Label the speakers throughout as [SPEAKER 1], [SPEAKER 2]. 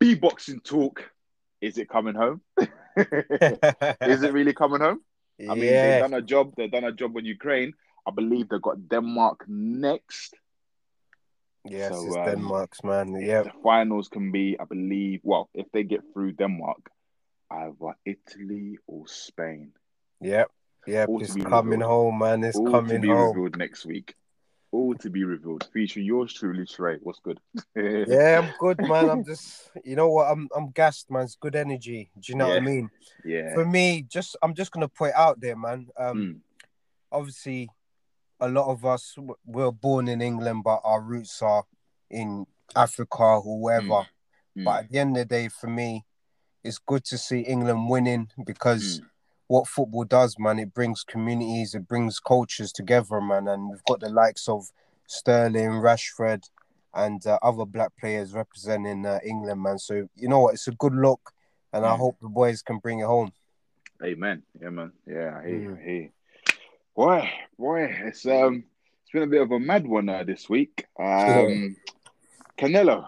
[SPEAKER 1] B boxing talk. Is it coming home? is it really coming home? I mean,
[SPEAKER 2] yeah.
[SPEAKER 1] they've done a job. They've done a job on Ukraine. I believe they've got Denmark next.
[SPEAKER 2] Yes,
[SPEAKER 1] So,
[SPEAKER 2] it's
[SPEAKER 1] um,
[SPEAKER 2] Denmark's man. Yeah,
[SPEAKER 1] The finals can be, I believe, well, if they get through Denmark, either Italy or Spain.
[SPEAKER 2] Yep. Yep.
[SPEAKER 1] All
[SPEAKER 2] It's coming home, man. It's
[SPEAKER 1] All to
[SPEAKER 2] coming
[SPEAKER 1] be
[SPEAKER 2] home.
[SPEAKER 1] revealed next week. All to be revealed. Featuring yours truly, Shrey. What's good?
[SPEAKER 2] Yeah, I'm good, man. I'm just, you know what? I'm, I'm gassed, man. It's good energy. Do you know what I mean?
[SPEAKER 1] yeah.
[SPEAKER 2] For me, just, I'm just gonna put it out there, man. Um,
[SPEAKER 1] Mm.
[SPEAKER 2] obviously, a lot of us w- were born in England, but our roots are in Africa or wherever.
[SPEAKER 1] Mm.
[SPEAKER 2] But at the end of the day, for me, it's good to see England winning
[SPEAKER 1] Mm.
[SPEAKER 2] What football does, man, it brings communities, it brings cultures together, man. And we've got the likes of Sterling, Rashford, and uh, other black players representing uh, England, man. So you know what? It's a good look, and I
[SPEAKER 1] Mm.
[SPEAKER 2] hope the boys can bring it home.
[SPEAKER 1] Amen. Yeah, man. Yeah, hear.
[SPEAKER 2] Mm.
[SPEAKER 1] Boy, boy, it's um, it's been a bit of a mad one uh, this week. Um, Canelo.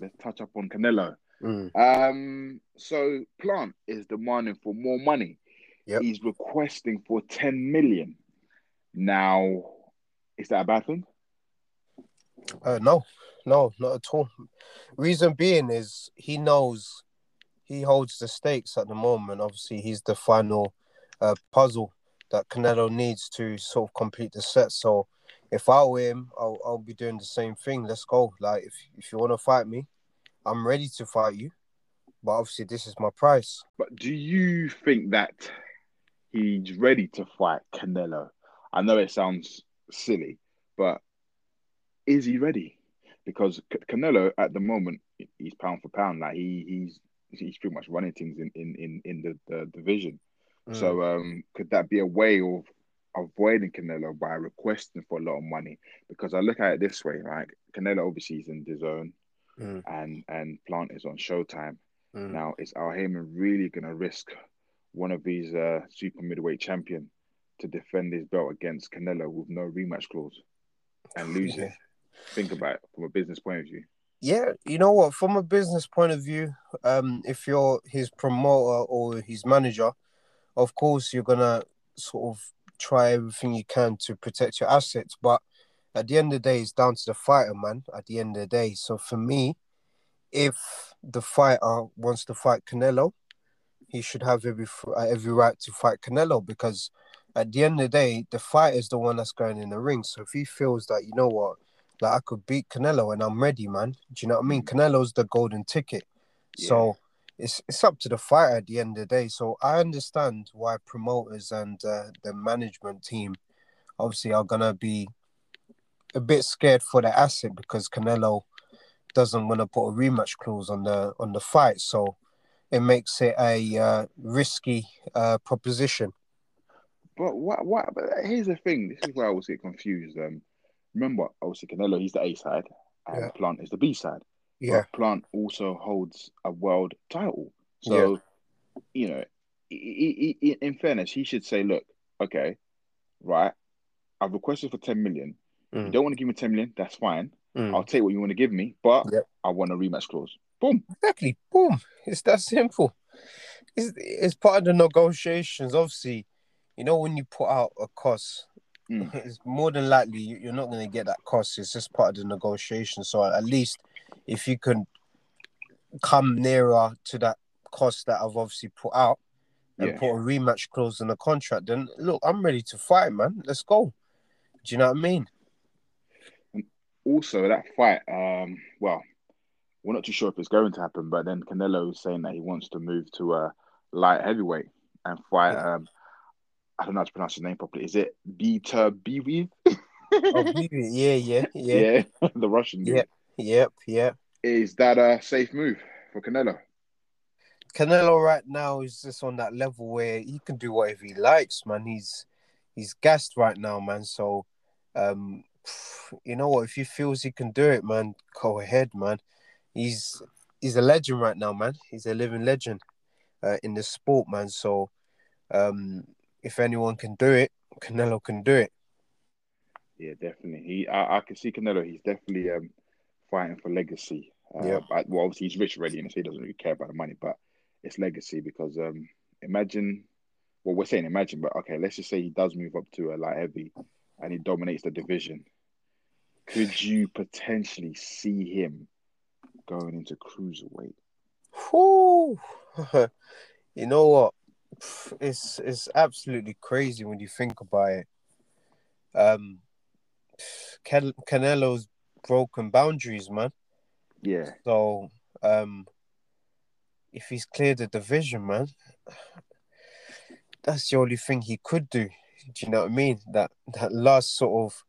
[SPEAKER 1] Let's touch up on Canelo.
[SPEAKER 2] Mm.
[SPEAKER 1] Um, so Plant is demanding for more money.
[SPEAKER 2] Yep.
[SPEAKER 1] He's requesting for 10 million. Now, is that a bad thing?
[SPEAKER 2] Uh, no, no, not at all. Reason being is he knows he holds the stakes at the moment. Obviously, he's the final uh, puzzle that Canelo needs to sort of complete the set. So, if I were him, I'll, I'll be doing the same thing. Let's go. Like, if if you want to fight me, I'm ready to fight you. But obviously, this is my price.
[SPEAKER 1] But do you think that he's ready to fight Canelo? I know it sounds silly, but is he ready? Because Canelo at the moment he's pound for pound, like he he's he's pretty much running things in in in, in the, the division.
[SPEAKER 2] Mm.
[SPEAKER 1] So um, could that be a way of avoiding Canelo by requesting for a lot of money? Because I look at it this way, like Canelo obviously is in DAZN,
[SPEAKER 2] Mm.
[SPEAKER 1] and and Plant is on Showtime.
[SPEAKER 2] Mm.
[SPEAKER 1] Now, is Al Haymon really going to risk one of these uh, super middleweight champion to defend his belt against Canelo with no rematch clause and lose it? Think about it from a business point of view.
[SPEAKER 2] Yeah, you know what? From a business point of view, um, if you're his promoter or his manager, of course you're gonna sort of try everything you can to protect your assets. But at the end of the day, it's down to the fighter, man. At the end of the day, so for me, if the fighter wants to fight Canelo, he should have every uh, every right to fight Canelo because at the end of the day, the fight is the one that's going in the ring. So if he feels that you know what, like I could beat Canelo and I'm ready, man. Do you know what I mean? Canelo's the golden ticket. So it's it's up to the fighter at the end of the day. So I understand why promoters and uh, the management team obviously are gonna be a bit scared for the asset because Canelo doesn't want to put a rematch clause on the on the fight. So it makes it a uh, risky uh, proposition.
[SPEAKER 1] But what? What? But here's the thing. This is where I always get confused. Um, remember, obviously Canelo, he's the A side, and
[SPEAKER 2] Yeah.
[SPEAKER 1] Plant is the B side.
[SPEAKER 2] Yeah,
[SPEAKER 1] But Plant also holds a world title. So, you know, he, he, he, in fairness, he should say, look, okay, right, I've requested for 10 million. If you
[SPEAKER 2] Mm.
[SPEAKER 1] don't want to give me 10 million, that's fine.
[SPEAKER 2] Mm.
[SPEAKER 1] I'll take what you want to give me, but
[SPEAKER 2] Yep.
[SPEAKER 1] I want a rematch clause. Boom.
[SPEAKER 2] exactly. Boom. It's that simple. It's, it's part of the negotiations. Obviously, you know when you put out a cost,
[SPEAKER 1] Mm.
[SPEAKER 2] it's more than likely you- you're not going to get that cost. It's just part of the negotiation. So at least if you can come nearer to that cost that I've obviously put out and
[SPEAKER 1] Yeah.
[SPEAKER 2] put a rematch clause in the contract, then look, I'm ready to fight, man. Let's go. Do you know what I mean?
[SPEAKER 1] Also, that fight, um, well, we're not too sure if it's going to happen, but then Canelo is saying that he wants to move to a light heavyweight and fight.
[SPEAKER 2] Yeah.
[SPEAKER 1] Um, I don't know how to pronounce his name properly. Is it Bita Biwi?
[SPEAKER 2] Oh, yeah, yeah, yeah,
[SPEAKER 1] yeah, the Russian dude.
[SPEAKER 2] Yeah. yep, yep.
[SPEAKER 1] Is that a safe move for Canelo?
[SPEAKER 2] Canelo right now is just on that level where he can do whatever he likes, man. He's he's gassed right now, man. So, um, you know what? If he feels he can do it, man, go ahead, man. He's he's a legend right now, man. He's a living legend uh, in the sport, man. So, um, if anyone can do it, Canelo can do it.
[SPEAKER 1] Yeah, definitely. He, I, I can see Canelo. He's definitely um fighting for legacy. Uh,
[SPEAKER 2] Yep.
[SPEAKER 1] but- well, obviously he's rich already, and so he doesn't really care about the money. But it's legacy because um, imagine, well, we're saying imagine, but okay, let's just say he does move up to a light heavy, and he dominates the division. Could you potentially see him going into cruiserweight?
[SPEAKER 2] Whew. you know what? It's it's absolutely crazy when you think about it. Um, Can- Canelo's broken boundaries, man.
[SPEAKER 1] Yeah,
[SPEAKER 2] So, um, if he's cleared the division, man, that's the only thing he could do. Do you know what I mean? That that last sort of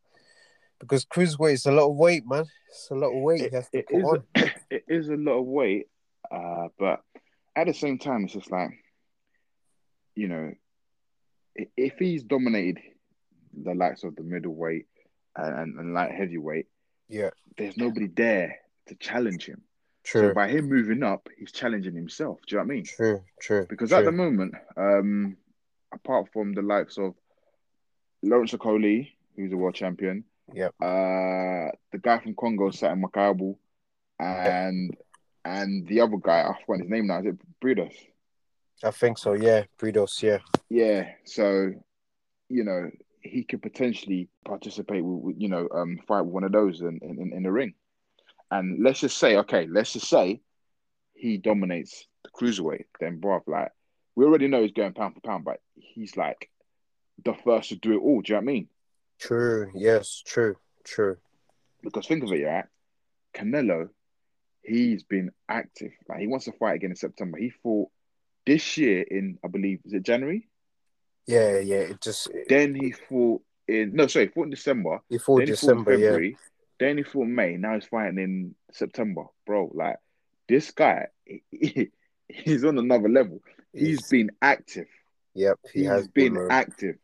[SPEAKER 2] because cruiserweight is a lot of weight, man. It's a lot of weight
[SPEAKER 1] it,
[SPEAKER 2] to put on.
[SPEAKER 1] It is a lot of weight, uh, but at the same time, it's just like, you know, if he's dominated the likes of the middleweight and, and light heavyweight,
[SPEAKER 2] Yeah,
[SPEAKER 1] there's nobody there to challenge him.
[SPEAKER 2] true,
[SPEAKER 1] So by him moving up, he's challenging himself. Do you know what I mean?
[SPEAKER 2] true, true.
[SPEAKER 1] Because
[SPEAKER 2] true.
[SPEAKER 1] at the moment, um, apart from the likes of Lawrence Okolie, who's a world champion,
[SPEAKER 2] Yep.
[SPEAKER 1] uh, the guy from Congo, Satin Makabu, and and the other guy, I forgot his name now. Is it Bridos?
[SPEAKER 2] I think so. Yeah, Bridos. Yeah,
[SPEAKER 1] Yeah. So, you know, he could potentially participate with, you know, um, fight with one of those in, in in the ring. And let's just say, okay, let's just say he dominates the cruiserweight. Then, bruv, like we already know he's going pound for pound, but he's like the first to do it all. Do you know what I mean?
[SPEAKER 2] true. Yes, true, true.
[SPEAKER 1] Because think of it, yeah, Canelo, he's been active. Like he wants to fight again in September. He fought this year in, I believe, is it January?
[SPEAKER 2] Yeah, yeah. It just
[SPEAKER 1] Then he fought in no, sorry, he fought in December.
[SPEAKER 2] before
[SPEAKER 1] then he
[SPEAKER 2] December.
[SPEAKER 1] fought in
[SPEAKER 2] Yeah,
[SPEAKER 1] February. Then he fought May. Now he's fighting in September, bro. Like this guy, he- he's on another level. He's
[SPEAKER 2] He's-
[SPEAKER 1] been active.
[SPEAKER 2] Yep, he
[SPEAKER 1] He's
[SPEAKER 2] has
[SPEAKER 1] been
[SPEAKER 2] been.
[SPEAKER 1] active.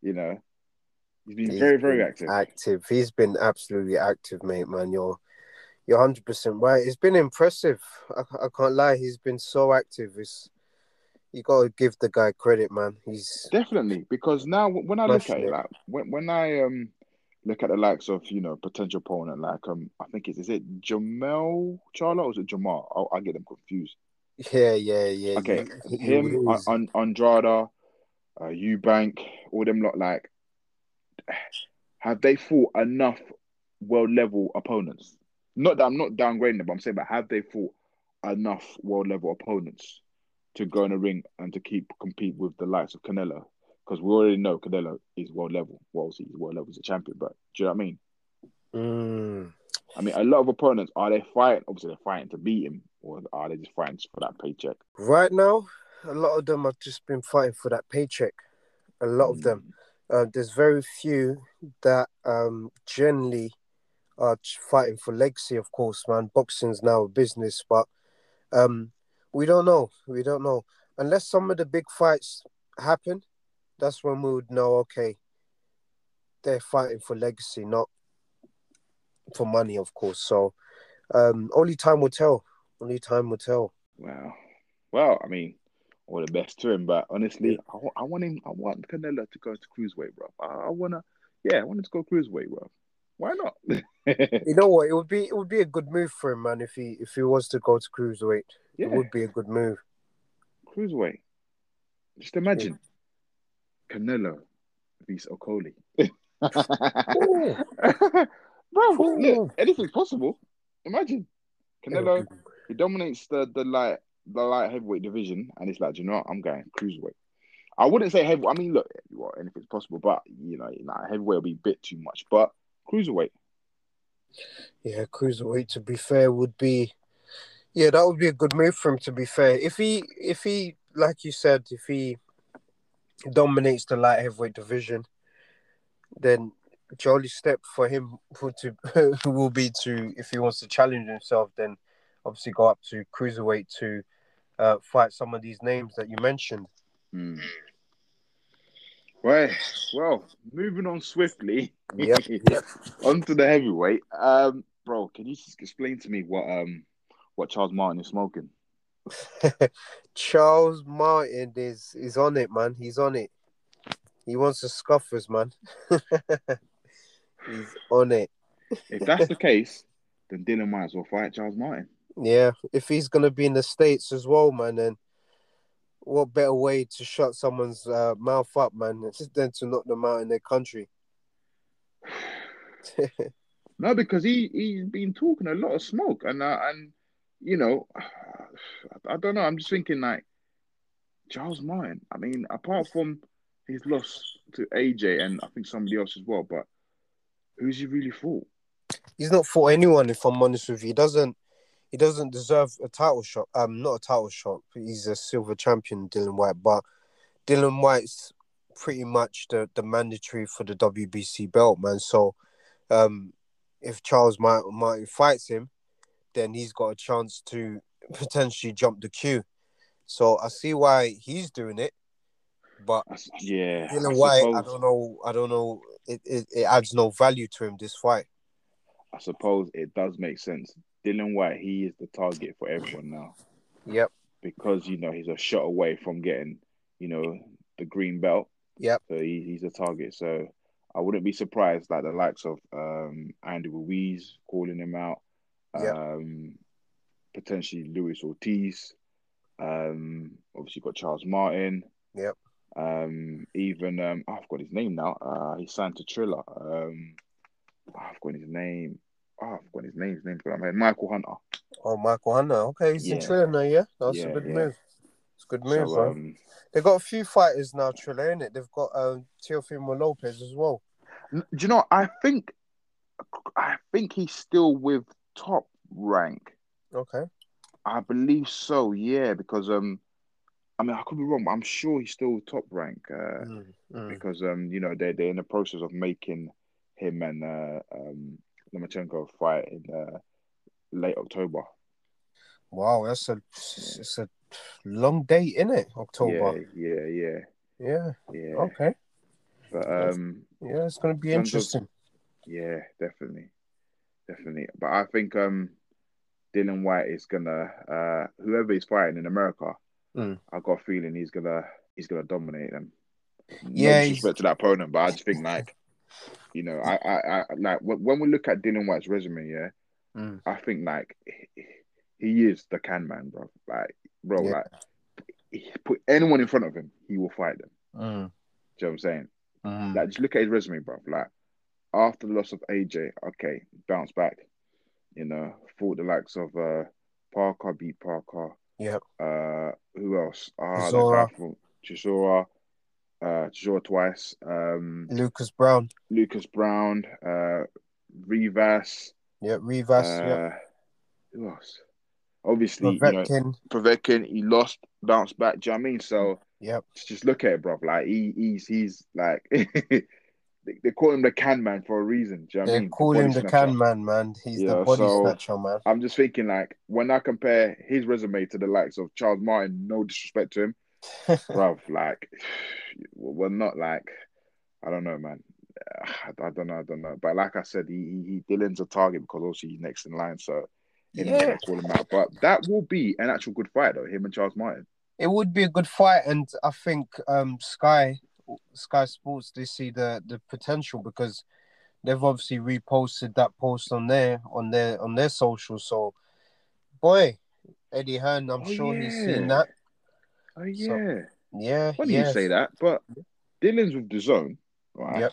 [SPEAKER 1] You know, he's been
[SPEAKER 2] He's
[SPEAKER 1] very, very
[SPEAKER 2] been
[SPEAKER 1] active.
[SPEAKER 2] Active. He's been absolutely active, mate. Man, you're you're hundred percent right. It's been impressive. I, I can't lie. He's been so active. It's you got to give the guy credit, man. He's
[SPEAKER 1] Definitely, because now when I look at it, like when when I um look at the likes of you know potential opponent, like um I think it's is it Jamel Charlo or is it Jamal? I get them confused.
[SPEAKER 2] yeah, yeah, yeah.
[SPEAKER 1] Okay,
[SPEAKER 2] he
[SPEAKER 1] him,
[SPEAKER 2] was-
[SPEAKER 1] An- Andrade, uh, Eubank, all them lot. Like, have they fought enough world level opponents? Not that I'm not downgrading them, but I'm saying, but have they fought enough world level opponents to go in a ring and to keep compete with the likes of Canelo? Because we already know Canelo is world level. Well, he's world level as a champion, but do you know what I mean?
[SPEAKER 2] Mm,
[SPEAKER 1] I mean, a lot of opponents are they fighting? Obviously, they're fighting to beat him, or are they just fighting for that paycheck?
[SPEAKER 2] right now, a lot of them have just been fighting for that paycheck. A lot of them. Uh, there's very few that um, generally are fighting for legacy, of course, man. Boxing's now a business, but um, we don't know. We don't know. Unless some of the big fights happen, that's when we would know, okay, they're fighting for legacy, not for money, of course. So um, only time will tell. Only time will tell.
[SPEAKER 1] Wow. Well, I mean, all the best to him, but honestly, I, I want him. I want Canelo to go to cruiserweight, bro. I, I wanna, yeah, I want him to go cruiserweight, bro. Why not?
[SPEAKER 2] You know what? It would be it would be a good move for him, man. If he if he was to go to cruiserweight,
[SPEAKER 1] yeah,
[SPEAKER 2] it would be a good move.
[SPEAKER 1] cruiserweight. Just imagine Canelo vs Okolie. bro, look, anything's possible. Imagine Canelo. He dominates the the light the light heavyweight division, and it's like, you know what? I'm going cruiserweight. I wouldn't say heavy. I mean, look, well, anything's possible, but you know, nah, heavyweight will be a bit too much. But cruiserweight,
[SPEAKER 2] Yeah, cruiserweight. To be fair, would be yeah, that would be a good move for him. To be fair, if he if he like you said, if he dominates the light heavyweight division, then the only step for him would to will be to if he wants to challenge himself, then obviously go up to cruiserweight to uh, fight some of these names that you mentioned.
[SPEAKER 1] Hmm. Right. Well, moving on swiftly.
[SPEAKER 2] Yep, yep.
[SPEAKER 1] Onto the heavyweight. Um, bro, can you just explain to me what um what Charles Martin is smoking?
[SPEAKER 2] Charles Martin is is on it, man. He's on it. He wants to scuff us, man. He's on it.
[SPEAKER 1] If that's the case, then Dillian might as well fight Charles Martin.
[SPEAKER 2] Yeah, if he's gonna be in the states as well, man, then what better way to shut someone's uh, mouth up, man, than to knock them out in their country?
[SPEAKER 1] no, because he he's been talking a lot of smoke, and uh, and you know, I don't know. I'm just thinking like Charles Martin. I mean, apart from his loss to AJ and I think somebody else as well, but who's he really for?
[SPEAKER 2] He's not for anyone. If I'm honest with you, he doesn't. He doesn't deserve a title shot. Um, not a title shot. He's a silver champion, Dillian Whyte. But Dillian Whyte's pretty much the the mandatory for the WBC belt, man. So, um, if Charles Martin, Martin fights him, then he's got a chance to potentially jump the queue. So I see why he's doing it, but
[SPEAKER 1] yeah,
[SPEAKER 2] Dillian Whyte, I don't know. I don't know. It, it it adds no value to him this fight.
[SPEAKER 1] I suppose it does make sense. Dillian Whyte, he is the target for everyone now.
[SPEAKER 2] Yep.
[SPEAKER 1] Because you know he's a shot away from getting, you know, the green belt.
[SPEAKER 2] Yep.
[SPEAKER 1] So he, he's a target. So I wouldn't be surprised like the likes of um, Andy Ruiz calling him out.
[SPEAKER 2] Yep.
[SPEAKER 1] Um, potentially Luis Ortiz. Um, obviously got Charles Martin.
[SPEAKER 2] Yep.
[SPEAKER 1] Um, even um, oh, I've got his name now. Uh, he signed to Triller. Um, oh, I've got his name. Oh, I've got his name. His name's got my head. Michael Hunter.
[SPEAKER 2] Oh, Michael Hunter. Okay, he's
[SPEAKER 1] Yeah.
[SPEAKER 2] in Triller now. Yeah, that's
[SPEAKER 1] Yeah,
[SPEAKER 2] a good
[SPEAKER 1] yeah.
[SPEAKER 2] move. It's a good move,
[SPEAKER 1] So um,
[SPEAKER 2] They got a few fighters now, Triller, in it. They've got um, Teofimo Lopez as well.
[SPEAKER 1] do you know? I think, I think he's still with Top Rank.
[SPEAKER 2] Okay.
[SPEAKER 1] I believe so. Yeah, because um, I mean I could be wrong, but I'm sure he's still Top Rank. Uh,
[SPEAKER 2] Mm, mm.
[SPEAKER 1] because um, you know, they're they're in the process of making him and uh um Lomachenko fight in uh late October.
[SPEAKER 2] Wow, that's a it's a long date, isn't it? October.
[SPEAKER 1] Yeah, yeah,
[SPEAKER 2] Yeah.
[SPEAKER 1] yeah, yeah.
[SPEAKER 2] Okay.
[SPEAKER 1] But um,
[SPEAKER 2] Yeah, it's gonna be
[SPEAKER 1] In terms of-
[SPEAKER 2] interesting.
[SPEAKER 1] yeah, definitely, definitely. But I think um, Dillian Whyte is gonna uh whoever he's fighting in America,
[SPEAKER 2] Mm.
[SPEAKER 1] I got a feeling he's gonna he's gonna dominate them.
[SPEAKER 2] Yeah,
[SPEAKER 1] no
[SPEAKER 2] he's-
[SPEAKER 1] disrespect to that opponent, but I just think like, you know, I I, I like when we look at Dillian Whyte's resume, yeah.
[SPEAKER 2] Mm.
[SPEAKER 1] I think like he- is the can man, bro. Like, bro,
[SPEAKER 2] Yeah.
[SPEAKER 1] like put anyone in front of him, he will fight them.
[SPEAKER 2] Mm.
[SPEAKER 1] Do you know what I'm saying?
[SPEAKER 2] Mm.
[SPEAKER 1] Like, just look at his resume, bro. Like, after the loss of AJ, okay, bounce back. You know, fought the likes of uh Parker, beat Parker.
[SPEAKER 2] Yep.
[SPEAKER 1] Uh, who else? Ah,
[SPEAKER 2] Chisora.
[SPEAKER 1] from Chisora. Uh, Chisora twice. Um,
[SPEAKER 2] Lucas Browne.
[SPEAKER 1] Lucas Browne. Uh, Rivas.
[SPEAKER 2] Yeah, Rivas.
[SPEAKER 1] uh,
[SPEAKER 2] yeah.
[SPEAKER 1] Who else? Obviously, you know,
[SPEAKER 2] Povetkin.
[SPEAKER 1] Povetkin, he lost, bounced back. Do you know what I mean? So
[SPEAKER 2] Yep.
[SPEAKER 1] just look at it, bro. Like he, he's he's like they, they call him the can man for a reason. Do you know what I
[SPEAKER 2] They
[SPEAKER 1] mean?
[SPEAKER 2] call
[SPEAKER 1] body
[SPEAKER 2] him the
[SPEAKER 1] snatcher.
[SPEAKER 2] can man, man. He's
[SPEAKER 1] Yeah,
[SPEAKER 2] the body
[SPEAKER 1] so-
[SPEAKER 2] snatcher, man.
[SPEAKER 1] I'm just thinking like when I compare his resume to the likes of Charles Martin, no disrespect to him, bruv, like we're not like I don't know, man. I, I don't know, I don't know. But like I said, he, he, he Dillian's a target because also he's next in line, so
[SPEAKER 2] Yeah.
[SPEAKER 1] call him out. But that will be an actual good fight though, him and Charles Martin.
[SPEAKER 2] It would be a good fight, and I think um, Sky, Sky Sports, they see the the potential because they've obviously reposted that post on their on their on their social. So, boy, Eddie Hearn, I'm
[SPEAKER 1] Oh,
[SPEAKER 2] sure he's
[SPEAKER 1] yeah.
[SPEAKER 2] seen that.
[SPEAKER 1] Oh yeah.
[SPEAKER 2] Yeah,
[SPEAKER 1] Funny
[SPEAKER 2] yeah.
[SPEAKER 1] you say that, but Dillian's with DAZN, right?
[SPEAKER 2] Yep.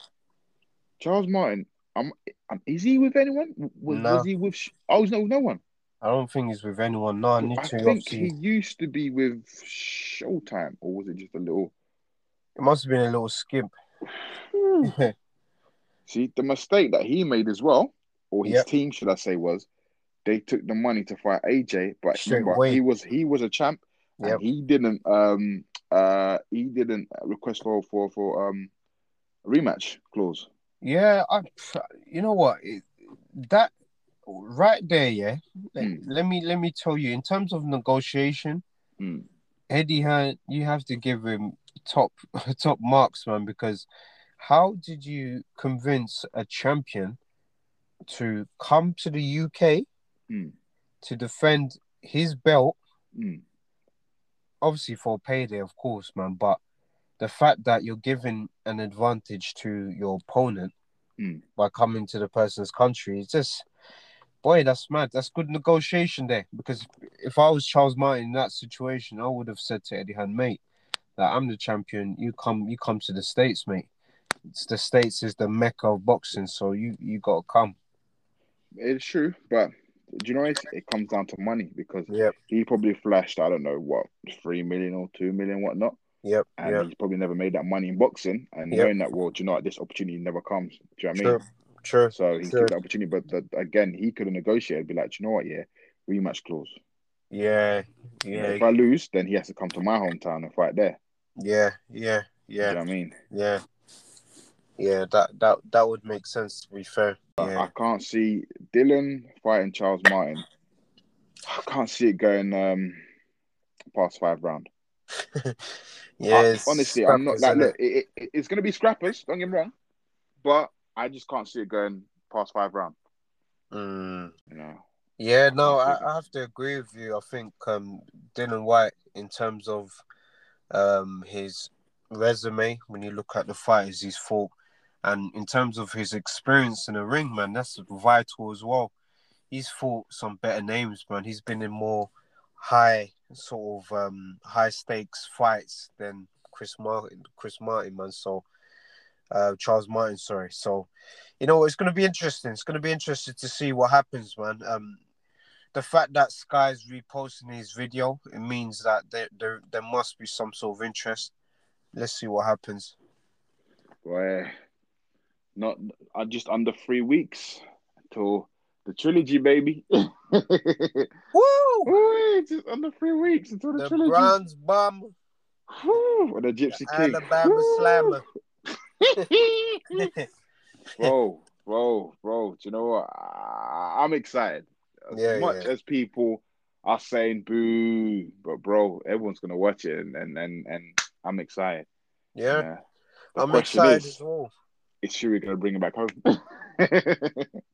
[SPEAKER 1] Charles Martin, um, um, is he with anyone? Was,
[SPEAKER 2] No.
[SPEAKER 1] was he with? Oh, he's not with no one.
[SPEAKER 2] I don't think he's with anyone. No, I need to.
[SPEAKER 1] I think
[SPEAKER 2] obviously,
[SPEAKER 1] he used to be with Showtime, or was it just a little?
[SPEAKER 2] it must have been a little skimp.
[SPEAKER 1] See, the mistake that he made as well, or his
[SPEAKER 2] Yep.
[SPEAKER 1] team, should I say, was they took the money to fight AJ, but remember he was he was a champ,
[SPEAKER 2] Yep.
[SPEAKER 1] and he didn't um uh he didn't request for for for um a rematch clause.
[SPEAKER 2] Yeah, I. You know what? It, that right there, yeah. Let,
[SPEAKER 1] Mm.
[SPEAKER 2] let me let me tell you. In terms of negotiation,
[SPEAKER 1] Mm.
[SPEAKER 2] Eddie Hearn, you have to give him top top marks, man. Because how did you convince a champion to come to the UK
[SPEAKER 1] Mm.
[SPEAKER 2] to defend his belt?
[SPEAKER 1] Mm.
[SPEAKER 2] Obviously for payday, of course, man. But the fact that you're giving an advantage to your opponent
[SPEAKER 1] Mm.
[SPEAKER 2] by coming to the person's country, it's just Boy, that's mad. That's good negotiation there. Because if I was Charles Martin in that situation, I would have said to Eddie Hearn, mate, that I'm the champion. You come, you come to the states, mate. It's the states is the mecca of boxing, so you you gotta come.
[SPEAKER 1] It's true, but do you know it, it comes down to money because
[SPEAKER 2] Yep,
[SPEAKER 1] he probably flashed I don't know what three million or two million whatnot,
[SPEAKER 2] yep,
[SPEAKER 1] and
[SPEAKER 2] yep.
[SPEAKER 1] he's probably never made that money in boxing. And
[SPEAKER 2] Yep.
[SPEAKER 1] knowing that, well, do you know what, this opportunity never comes. Do you know what I mean?
[SPEAKER 2] true.
[SPEAKER 1] So he
[SPEAKER 2] Sure.
[SPEAKER 1] took the opportunity, but the, again, he could have negotiated, be like, do you know what, yeah, rematch clause.
[SPEAKER 2] Yeah, yeah,
[SPEAKER 1] if I lose, then he has to come to my hometown and fight there.
[SPEAKER 2] yeah, yeah,
[SPEAKER 1] Do you
[SPEAKER 2] yeah,
[SPEAKER 1] know what I mean?
[SPEAKER 2] yeah, yeah. That that that would make sense. To be fair.
[SPEAKER 1] I-
[SPEAKER 2] Yeah.
[SPEAKER 1] I can't see Dillian fighting Charles Martin. I can't see it going um past five round.
[SPEAKER 2] yeah.
[SPEAKER 1] I- honestly, I'm not like look. It, it, it's going to be scrappers. Don't get me wrong, but I just can't see it going past five round.
[SPEAKER 2] Mm.
[SPEAKER 1] You know,
[SPEAKER 2] Yeah, no, I. I have to agree with you. I think um, Dillian Whyte, in terms of um, his resume, when you look at the fighters he's fought, and in terms of his experience in the ring, man, that's vital as well. He's fought some better names, man. He's been in more high sort of um, high stakes fights than Chris Martin. Chris Martin, man. So uh, Charles Martin, sorry. So you know it's going to be interesting. It's going to be interesting to see what happens, man. Um, the fact that Sky's reposting his video, it means that there, there there must be some sort of interest. Let's see what happens.
[SPEAKER 1] boy, not I just under three weeks till the trilogy, baby.
[SPEAKER 2] Woo!
[SPEAKER 1] Boy, just under three weeks until the,
[SPEAKER 2] The
[SPEAKER 1] trilogy.
[SPEAKER 2] bronze bomb,
[SPEAKER 1] Whew, or the Gypsy King.
[SPEAKER 2] Alabama
[SPEAKER 1] Whew.
[SPEAKER 2] Slammer.
[SPEAKER 1] bro, bro, bro. Do you know what? I, I'm excited. As
[SPEAKER 2] Yeah,
[SPEAKER 1] much
[SPEAKER 2] yeah.
[SPEAKER 1] as people are saying boo, but bro, everyone's gonna watch it, and and and, and I'm excited.
[SPEAKER 2] yeah,
[SPEAKER 1] The
[SPEAKER 2] I'm excited
[SPEAKER 1] is,
[SPEAKER 2] as well.
[SPEAKER 1] Is Fury gonna bring him back home?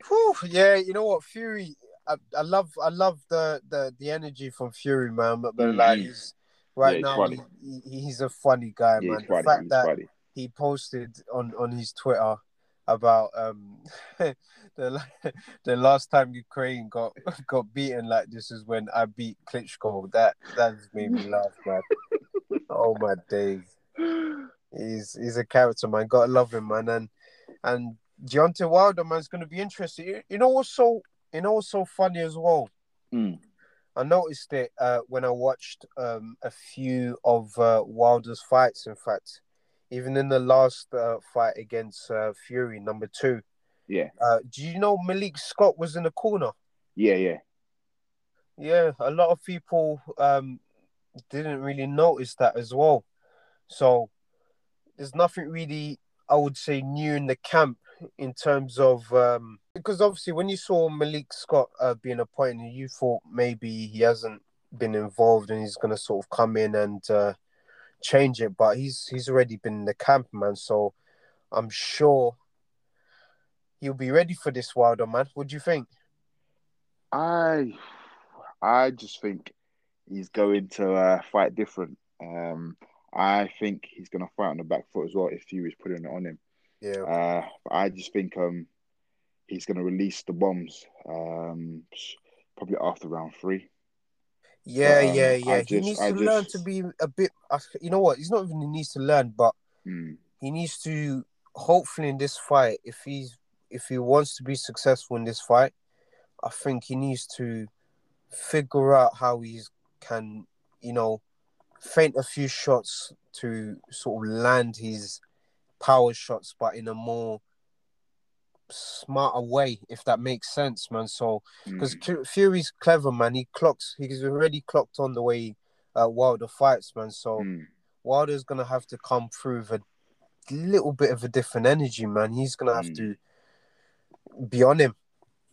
[SPEAKER 2] Whew, yeah, you know what, Fury. I, I love I love the, the the energy from Fury, man. I'm not gonna
[SPEAKER 1] Mhm.
[SPEAKER 2] he's right
[SPEAKER 1] Yeah, he's
[SPEAKER 2] now
[SPEAKER 1] funny.
[SPEAKER 2] he, he- he's a funny guy,
[SPEAKER 1] yeah,
[SPEAKER 2] man.
[SPEAKER 1] he's
[SPEAKER 2] The fact
[SPEAKER 1] He's
[SPEAKER 2] that
[SPEAKER 1] funny.
[SPEAKER 2] he posted on on his Twitter about um the the last time Ukraine got got beaten like this is when I beat Klitschko. That that just made me laugh, man. oh my days. He's he's a character, man. Gotta love him, man. And and Deontay Wilder, man's gonna be interesting. You, you know what's so you know what's so funny as well.
[SPEAKER 1] Mm.
[SPEAKER 2] I noticed it uh, when I watched um, a few of uh, Wilder's fights. In fact, even in the last uh, fight against uh, Fury, number two.
[SPEAKER 1] Yeah,
[SPEAKER 2] Uh, do you know Malik Scott was in the corner?
[SPEAKER 1] yeah, yeah.
[SPEAKER 2] Yeah, a lot of people um, didn't really notice that as well. So there's nothing really, I would say, new in the camp in terms of um, because obviously when you saw Malik Scott uh, being appointed, you thought maybe he hasn't been involved and he's gonna sort of come in and uh, change it, but he's he's already been in the camp, man. So I'm sure he'll be ready for this Wilder, man. What do you think?
[SPEAKER 1] I, I just think he's going to uh, fight different. Um, I think he's gonna fight on the back foot as well if Fury's putting it on him.
[SPEAKER 2] Yeah,
[SPEAKER 1] Uh, but I just think um, he's gonna release the bombs um, probably after round three.
[SPEAKER 2] yeah,
[SPEAKER 1] um,
[SPEAKER 2] yeah, yeah. he needs
[SPEAKER 1] I
[SPEAKER 2] to learn to be a bit. You know what? He's not even he needs to learn, but
[SPEAKER 1] Mm,
[SPEAKER 2] he needs to hopefully in this fight if he's if he wants to be successful in this fight i think he needs to figure out how he can you know feint a few shots to sort of land his power shots but in a more smarter way if that makes sense man so because
[SPEAKER 1] mm.
[SPEAKER 2] fury's clever man he clocks he's already clocked on the way uh, wilder fights man so
[SPEAKER 1] Mm.
[SPEAKER 2] Wilder's gonna have to come through with a little bit of a different energy, man. He's gonna have
[SPEAKER 1] Mm.
[SPEAKER 2] to be on him.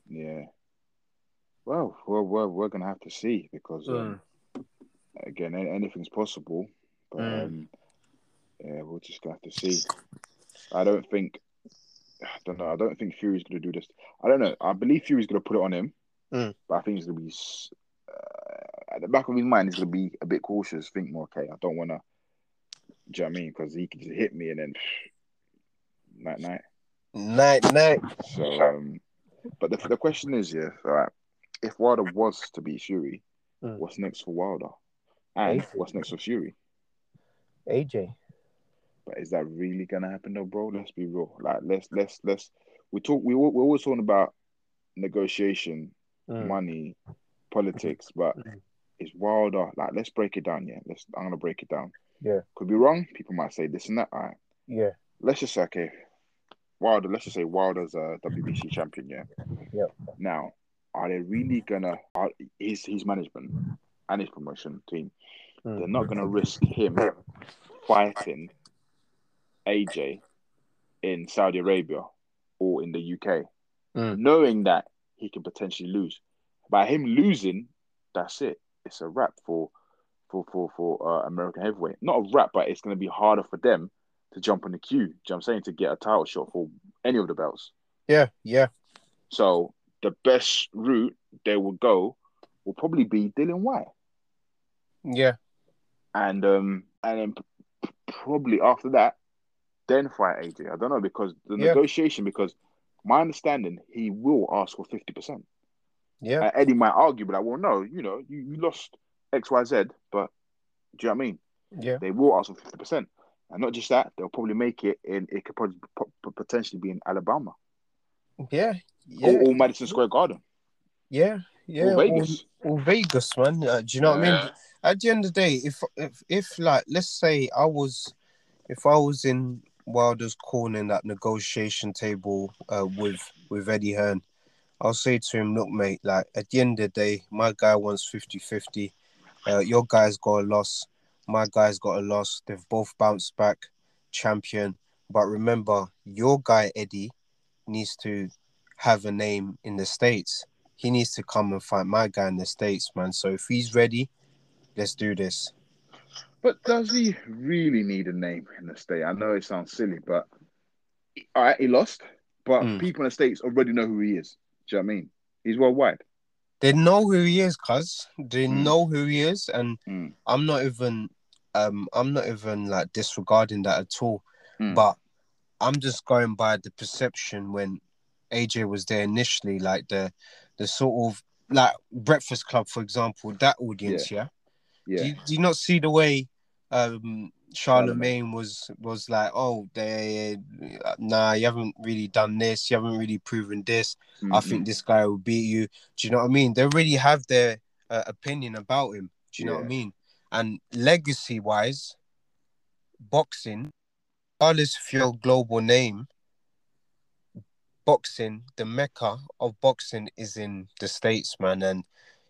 [SPEAKER 1] Yeah. Well, we're, we're, we're gonna have to see because
[SPEAKER 2] Mm.
[SPEAKER 1] um, again, anything's possible. But
[SPEAKER 2] Mm.
[SPEAKER 1] um, yeah, we'll just have to see. I don't think. I don't know. I don't think Fury's gonna do this. I don't know. I believe Fury's gonna put it on him,
[SPEAKER 2] Mm.
[SPEAKER 1] but I think he's gonna be uh, at the back of his mind. He's gonna be a bit cautious. Think more. Okay, I don't wanna. Do you know what I mean? Because he can just hit me and then night night.
[SPEAKER 2] Night, night.
[SPEAKER 1] So um, But the, the question is, yeah, all right, if Wilder was to beat Fury,
[SPEAKER 2] Mm.
[SPEAKER 1] what's next for Wilder? And
[SPEAKER 2] AJ.
[SPEAKER 1] what's next for Fury?
[SPEAKER 2] AJ.
[SPEAKER 1] But is that really gonna happen though, bro? Let's be real. Like let's let's let's we talk we we're always talking about negotiation,
[SPEAKER 2] Mm.
[SPEAKER 1] money, politics, but
[SPEAKER 2] Mm.
[SPEAKER 1] it's Wilder. Like let's break it down, yeah. Let's I'm gonna break it down.
[SPEAKER 2] Yeah.
[SPEAKER 1] Could be wrong. People might say this and that. All right.
[SPEAKER 2] Yeah.
[SPEAKER 1] Let's just say okay. Wilder, let's just say Wilder's a WBC champion, yeah.
[SPEAKER 2] Yep.
[SPEAKER 1] Now, are they really gonna are, his his management and his promotion team?
[SPEAKER 2] Mm.
[SPEAKER 1] They're not gonna risk him fighting AJ in Saudi Arabia or in the UK,
[SPEAKER 2] Mm.
[SPEAKER 1] knowing that he can potentially lose. By him losing, that's it. It's a wrap for for for for uh, American heavyweight. Not a wrap, but it's going to be harder for them to jump on the queue. Do you know what I'm saying to get a title shot for any of the belts.
[SPEAKER 2] Yeah. Yeah.
[SPEAKER 1] So the best route they will go will probably be Dillian Whyte,
[SPEAKER 2] Yeah.
[SPEAKER 1] and um and then p- probably after that, then fight AJ. I don't know because the
[SPEAKER 2] Yeah.
[SPEAKER 1] negotiation. Because my understanding, he will ask for fifty percent.
[SPEAKER 2] Yeah.
[SPEAKER 1] Uh, Eddie might argue, but like, well, no, you know, you, you lost X, Y, Z, but do you know what I mean?
[SPEAKER 2] Yeah.
[SPEAKER 1] They will ask for fifty percent, and not just that, they'll probably make it in. It could probably po- po- potentially be in Alabama
[SPEAKER 2] Yeah. Yeah.
[SPEAKER 1] or, or Madison Square Garden
[SPEAKER 2] Yeah. Yeah.
[SPEAKER 1] or Vegas.
[SPEAKER 2] Or, or Vegas, man. Uh, do you know what I mean? At the end of the day, if if if like let's say I was, if I was in Wilder's corner in that negotiation table uh, with with Eddie Hearn, I'll say to him, look, mate, like at the end of the day, my guy wants 50-50. Uh, your guy's got a loss. My guy's got a loss. They've both bounced back, champion. But remember, your guy Eddie needs to have a name in the states. He needs to come and fight my guy in the states, man. So if he's ready, let's do this.
[SPEAKER 1] But does he really need a name in the state? I know it sounds silly, but all right, he lost. But
[SPEAKER 2] Mm.
[SPEAKER 1] people in the states already know who he is. Do you know what I mean? He's worldwide.
[SPEAKER 2] They know who he is, cuz they
[SPEAKER 1] Mm.
[SPEAKER 2] know who he is, and
[SPEAKER 1] Mm.
[SPEAKER 2] I'm not even, um, I'm not even like disregarding that at all.
[SPEAKER 1] Mm.
[SPEAKER 2] But I'm just going by the perception when AJ was there initially, like the, the sort of like Breakfast Club, for example, that audience, yeah.
[SPEAKER 1] Yeah,
[SPEAKER 2] Do, you, do you not see the way um Charlemagne was was like, oh, they nah, you haven't really done this, you haven't really proven this. I
[SPEAKER 1] Mhm.
[SPEAKER 2] think this guy will beat you. Do you know what I mean? They already have their uh, opinion about him. Do you know what I mean? And legacy wise, boxing, regardless of your global name, boxing, the mecca of boxing is in the States, man. And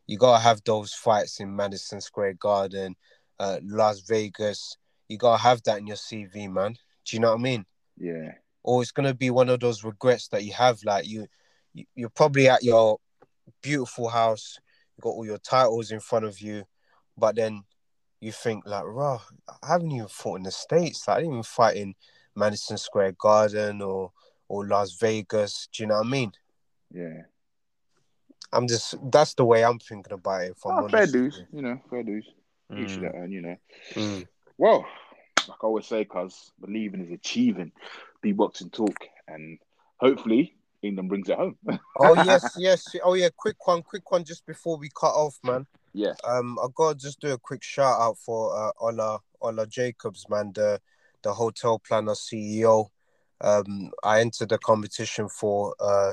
[SPEAKER 2] you gotta have those fights in Madison Square Garden, uh, Las Vegas. You gotta have that in your CV, man. Do you know what I mean?
[SPEAKER 1] yeah,
[SPEAKER 2] or it's gonna be one of those regrets that you have. Like you, you you're probably at your beautiful house, you got all your titles in front of you, but then you think like, raw, I haven't even fought in the states. Like, I didn't even fight in Madison Square Garden or or Las Vegas. Do you know what I mean?
[SPEAKER 1] yeah.
[SPEAKER 2] I'm just that's the way I'm thinking about it. If I'm
[SPEAKER 1] Oh, fair dues, you know, fair dues.
[SPEAKER 2] you.
[SPEAKER 1] You should
[SPEAKER 2] Mm,
[SPEAKER 1] earn, you know.
[SPEAKER 2] mm.
[SPEAKER 1] Well, like I always say, cuz believing is achieving. Be boxing talk, and hopefully England brings it home.
[SPEAKER 2] Oh yes, yes. Oh yeah. Quick one, quick one. Just before we cut off, man.
[SPEAKER 1] yeah,
[SPEAKER 2] Um, I gotta just do a quick shout out for uh, Ola Ola Jacobs, man, the the hotel planner CEO. Um, I entered the competition for uh,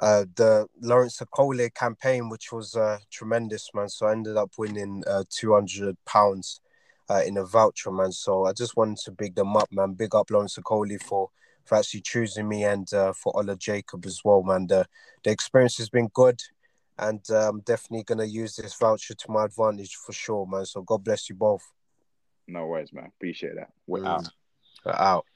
[SPEAKER 2] uh, the Lawrence Okolie campaign, which was uh, tremendous, man. So I ended up winning uh, two hundred pounds uh, in a voucher, man. So I just wanted to big them up, man. Big up Lawrence Okolie for for actually choosing me and uh, for Ola Jacob as well, man. The the experience has been good and uh, I'm definitely gonna use this voucher to my advantage for sure, man. So God bless you both.
[SPEAKER 1] no worries, man. Appreciate that. We're
[SPEAKER 2] Mm.
[SPEAKER 1] out.
[SPEAKER 2] Out.